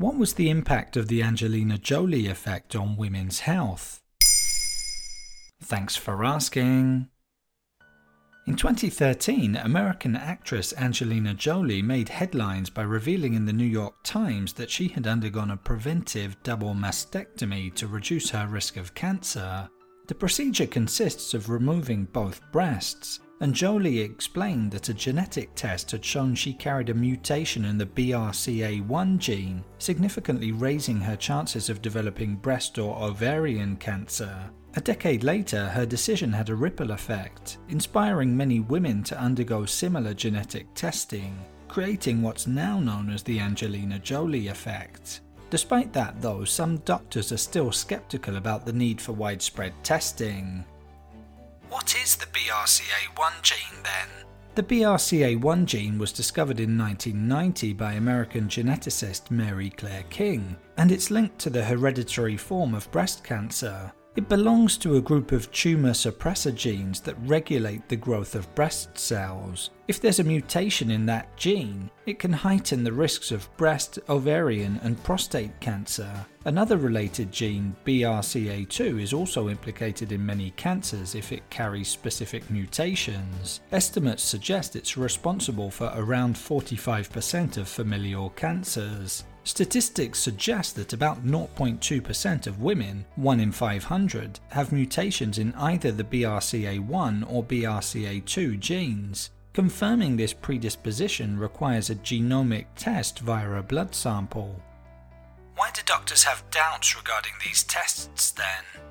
What was the impact of the Angelina Jolie effect on women's health? Thanks for asking. In 2013, American actress Angelina Jolie made headlines by revealing in the New York Times that she had undergone a preventive double mastectomy to reduce her risk of cancer. The procedure consists of removing both breasts, and Jolie explained that a genetic test had shown she carried a mutation in the BRCA1 gene, significantly raising her chances of developing breast or ovarian cancer. A decade later, her decision had a ripple effect, inspiring many women to undergo similar genetic testing, creating what's now known as the Angelina Jolie effect. Despite that, though, some doctors are still skeptical about the need for widespread testing. What is the BRCA1 gene then? The BRCA1 gene was discovered in 1990 by American geneticist Mary Claire King, and it's linked to the hereditary form of breast cancer. It belongs to a group of tumor suppressor genes that regulate the growth of breast cells. If there's a mutation in that gene, it can heighten the risks of breast, ovarian, and prostate cancer. Another related gene, BRCA2, is also implicated in many cancers if it carries specific mutations. Estimates suggest it's responsible for around 45% of familial cancers. Statistics suggest that about 0.2% of women, 1 in 500, have mutations in either the BRCA1 or BRCA2 genes. Confirming this predisposition requires a genomic test via a blood sample. Why do doctors have doubts regarding these tests then?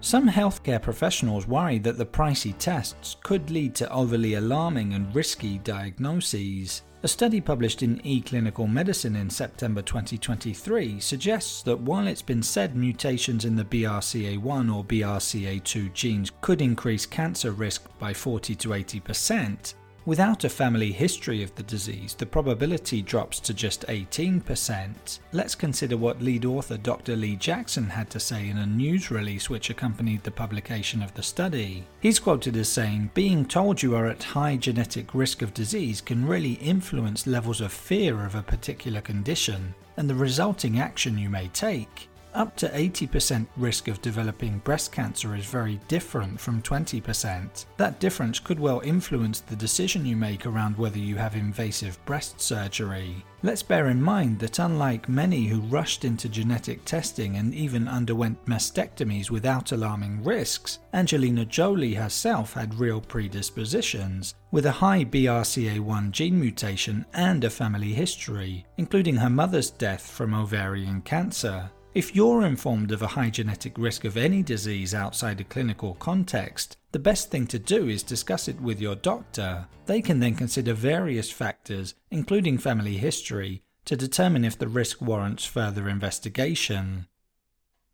Some healthcare professionals worry that the pricey tests could lead to overly alarming and risky diagnoses. A study published in eClinical Medicine in September 2023 suggests that while it's been said mutations in the BRCA1 or BRCA2 genes could increase cancer risk by 40 to 80%, Without a family history of the disease, the probability drops to just 18%. Let's consider what lead author Dr. Leigh Jackson had to say in a news release which accompanied the publication of the study. He's quoted as saying, Being told you are at high genetic risk of disease can really influence levels of fear of a particular condition and the resulting action you may take up to 80% risk of developing breast cancer is very different from 20%. That difference could well influence the decision you make around whether you have invasive breast surgery. Let's bear in mind that unlike many who rushed into genetic testing and even underwent mastectomies without alarming risks, Angelina Jolie herself had real predispositions, with a high BRCA1 gene mutation and a family history, including her mother's death from ovarian cancer. If you're informed of a high genetic risk of any disease outside a clinical context, the best thing to do is discuss it with your doctor. They can then consider various factors, including family history, to determine if the risk warrants further investigation.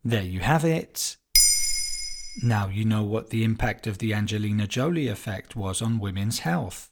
There you have it. Now you know what the impact of the Angelina Jolie effect was on women's health.